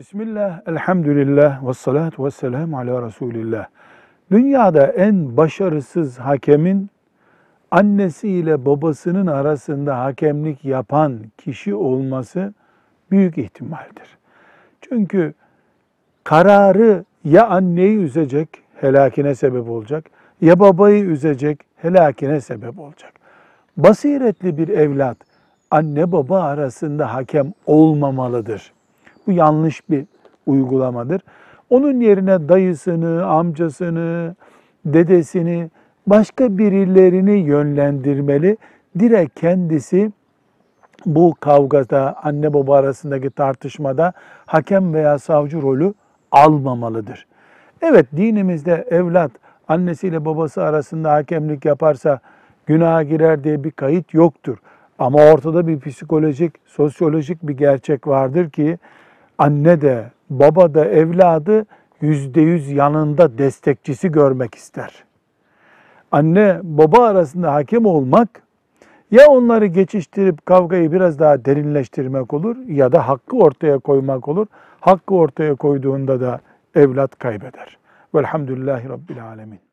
Bismillah, elhamdülillah, ve salatu ve selamu ala Resulillah. Dünyada en başarısız hakemin annesiyle babasının arasında hakemlik yapan kişi olması büyük ihtimaldir. Çünkü kararı ya anneyi üzecek, helakine sebep olacak, ya babayı üzecek, helakine sebep olacak. Basiretli bir evlat anne baba arasında hakem olmamalıdır. Bu yanlış bir uygulamadır. Onun yerine dayısını, amcasını, dedesini, başka birilerini yönlendirmeli. Direkt kendisi bu kavgada, anne baba arasındaki tartışmada hakem veya savcı rolü almamalıdır. Evet dinimizde evlat annesiyle babası arasında hakemlik yaparsa günaha girer diye bir kayıt yoktur. Ama ortada bir psikolojik, sosyolojik bir gerçek vardır ki anne de baba da evladı yüzde yüz yanında destekçisi görmek ister. Anne baba arasında hakem olmak ya onları geçiştirip kavgayı biraz daha derinleştirmek olur ya da hakkı ortaya koymak olur. Hakkı ortaya koyduğunda da evlat kaybeder. Velhamdülillahi Rabbil Alemin.